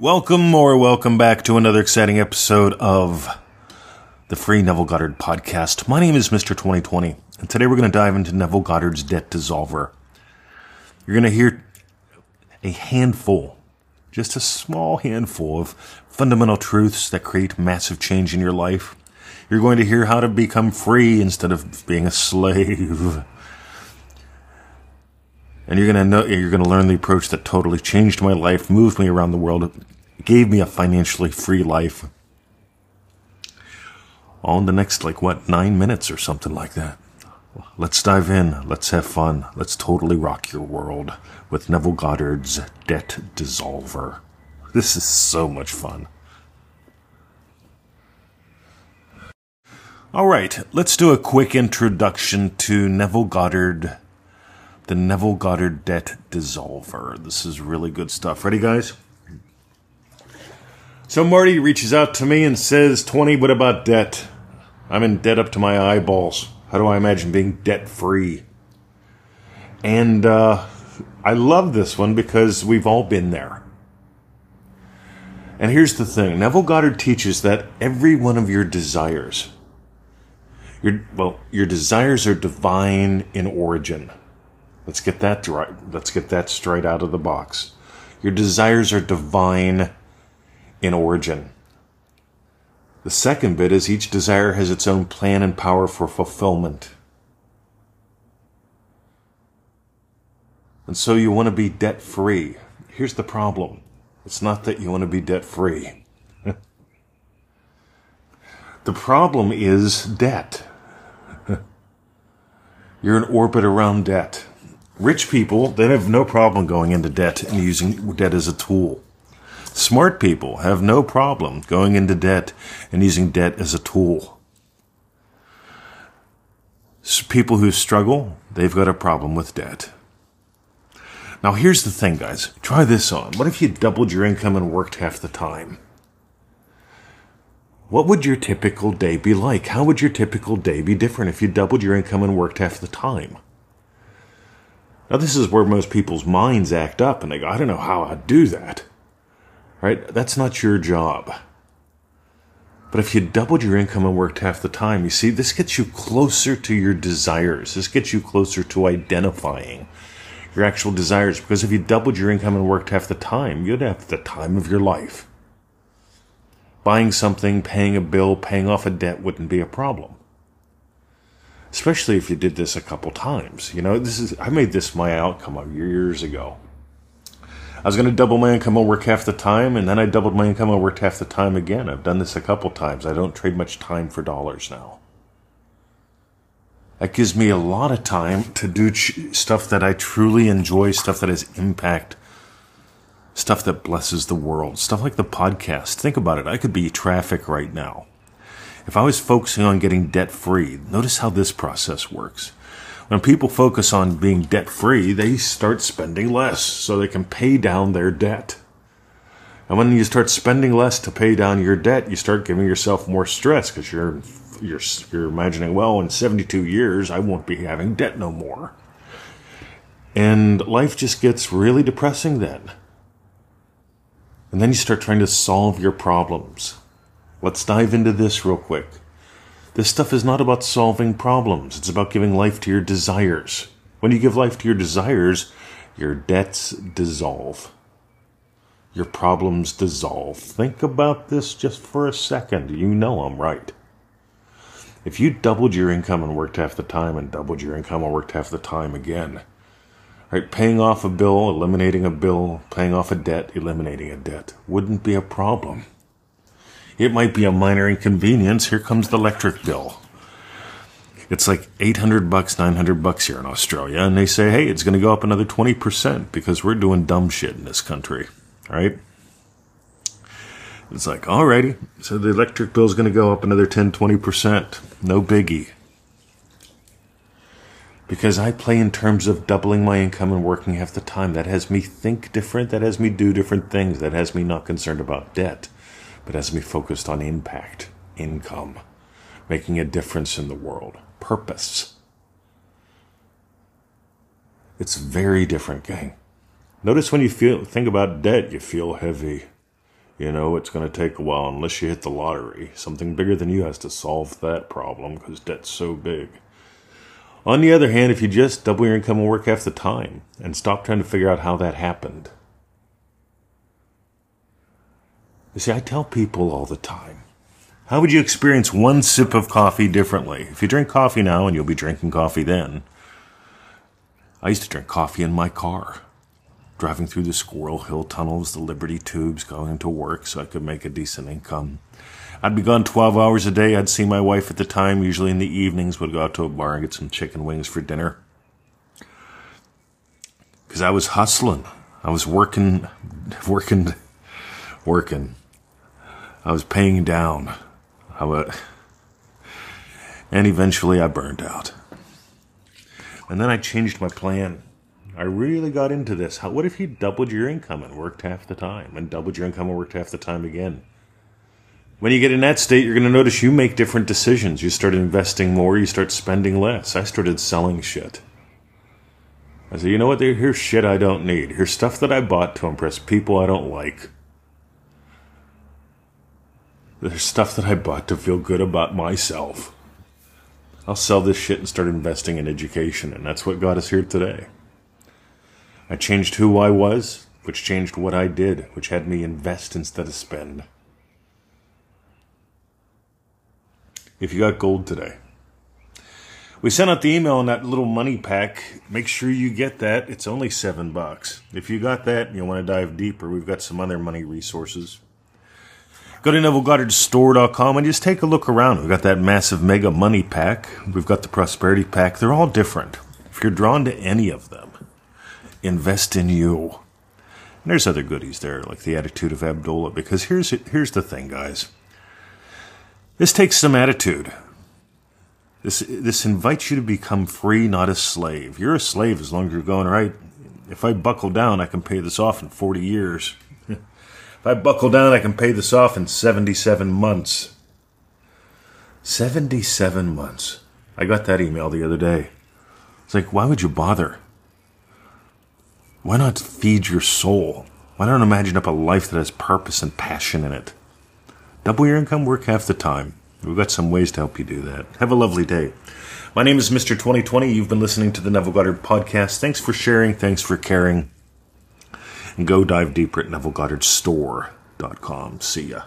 Welcome or welcome back to another exciting episode of the free Neville Goddard podcast. My name is Mr. 2020, and today we're going to dive into Neville Goddard's Debt Dissolver. You're going to hear a handful, just a small handful of fundamental truths that create massive change in your life. You're going to hear how to become free instead of being a slave. And you're gonna know you're gonna learn the approach that totally changed my life, moved me around the world, gave me a financially free life. All in the next like what nine minutes or something like that. Let's dive in. Let's have fun. Let's totally rock your world with Neville Goddard's Debt Dissolver. This is so much fun. All right, let's do a quick introduction to Neville Goddard the Neville Goddard Debt Dissolver. This is really good stuff. Ready, guys? So Marty reaches out to me and says, 20, what about debt? I'm in debt up to my eyeballs. How do I imagine being debt free? And uh, I love this one because we've all been there. And here's the thing Neville Goddard teaches that every one of your desires, your, well, your desires are divine in origin. Let's get that. Let's get that straight out of the box. Your desires are divine in origin. The second bit is each desire has its own plan and power for fulfillment. And so you want to be debt free. Here's the problem it's not that you want to be debt free. the problem is debt. You're in orbit around debt. Rich people, they have no problem going into debt and using debt as a tool. Smart people have no problem going into debt and using debt as a tool. People who struggle, they've got a problem with debt. Now, here's the thing, guys. Try this on. What if you doubled your income and worked half the time? What would your typical day be like? How would your typical day be different if you doubled your income and worked half the time? Now, this is where most people's minds act up and they go, I don't know how I'd do that. Right? That's not your job. But if you doubled your income and worked half the time, you see, this gets you closer to your desires. This gets you closer to identifying your actual desires. Because if you doubled your income and worked half the time, you'd have the time of your life. Buying something, paying a bill, paying off a debt wouldn't be a problem especially if you did this a couple times. You know, this is I made this my outcome years ago. I was going to double my income work half the time, and then I doubled my income worked half the time again. I've done this a couple times. I don't trade much time for dollars now. That gives me a lot of time to do ch- stuff that I truly enjoy, stuff that has impact, stuff that blesses the world, stuff like the podcast. Think about it. I could be traffic right now. If I was focusing on getting debt free, notice how this process works. When people focus on being debt free, they start spending less so they can pay down their debt. And when you start spending less to pay down your debt, you start giving yourself more stress because you're, you're, you're imagining, well, in 72 years, I won't be having debt no more. And life just gets really depressing then. And then you start trying to solve your problems. Let's dive into this real quick. This stuff is not about solving problems, it's about giving life to your desires. When you give life to your desires, your debts dissolve. Your problems dissolve. Think about this just for a second. You know I'm right. If you doubled your income and worked half the time and doubled your income and worked half the time again, right, paying off a bill, eliminating a bill, paying off a debt, eliminating a debt wouldn't be a problem. It might be a minor inconvenience. Here comes the electric bill. It's like 800 bucks, 900 bucks here in Australia. And they say, hey, it's going to go up another 20% because we're doing dumb shit in this country. Right? It's like, alrighty. So the electric bill is going to go up another 10, 20%. No biggie. Because I play in terms of doubling my income and working half the time. That has me think different. That has me do different things. That has me not concerned about debt but has me focused on impact, income, making a difference in the world, purpose. It's very different, gang. Notice when you feel think about debt, you feel heavy. You know, it's going to take a while unless you hit the lottery. Something bigger than you has to solve that problem because debt's so big. On the other hand, if you just double your income and work half the time and stop trying to figure out how that happened. You see, I tell people all the time how would you experience one sip of coffee differently? If you drink coffee now and you'll be drinking coffee then. I used to drink coffee in my car driving through the Squirrel Hill tunnels, the Liberty tubes, going to work so I could make a decent income. I'd be gone 12 hours a day. I'd see my wife at the time, usually in the evenings, would go out to a bar and get some chicken wings for dinner. Because I was hustling. I was working, working, working. I was paying down. I would, and eventually I burned out. And then I changed my plan. I really got into this. How, what if you doubled your income and worked half the time, and doubled your income and worked half the time again? When you get in that state, you're going to notice you make different decisions. You start investing more, you start spending less. I started selling shit. I said, you know what? Here's shit I don't need. Here's stuff that I bought to impress people I don't like. There's stuff that I bought to feel good about myself. I'll sell this shit and start investing in education, and that's what got us here today. I changed who I was, which changed what I did, which had me invest instead of spend. If you got gold today, we sent out the email in that little money pack. Make sure you get that. It's only seven bucks. If you got that and you want to dive deeper, we've got some other money resources. Go to NevilleGoddardStore.com and just take a look around. We've got that massive mega money pack. We've got the prosperity pack. They're all different. If you're drawn to any of them, invest in you. And there's other goodies there, like the attitude of Abdullah, because here's here's the thing, guys. This takes some attitude. This this invites you to become free, not a slave. You're a slave as long as you're going right. If I buckle down, I can pay this off in 40 years. If I buckle down, I can pay this off in 77 months. 77 months. I got that email the other day. It's like, why would you bother? Why not feed your soul? Why not imagine up a life that has purpose and passion in it? Double your income, work half the time. We've got some ways to help you do that. Have a lovely day. My name is Mr. 2020. You've been listening to the Neville Goddard podcast. Thanks for sharing. Thanks for caring. And go dive deeper at NevilleGoddardStore.com. See ya.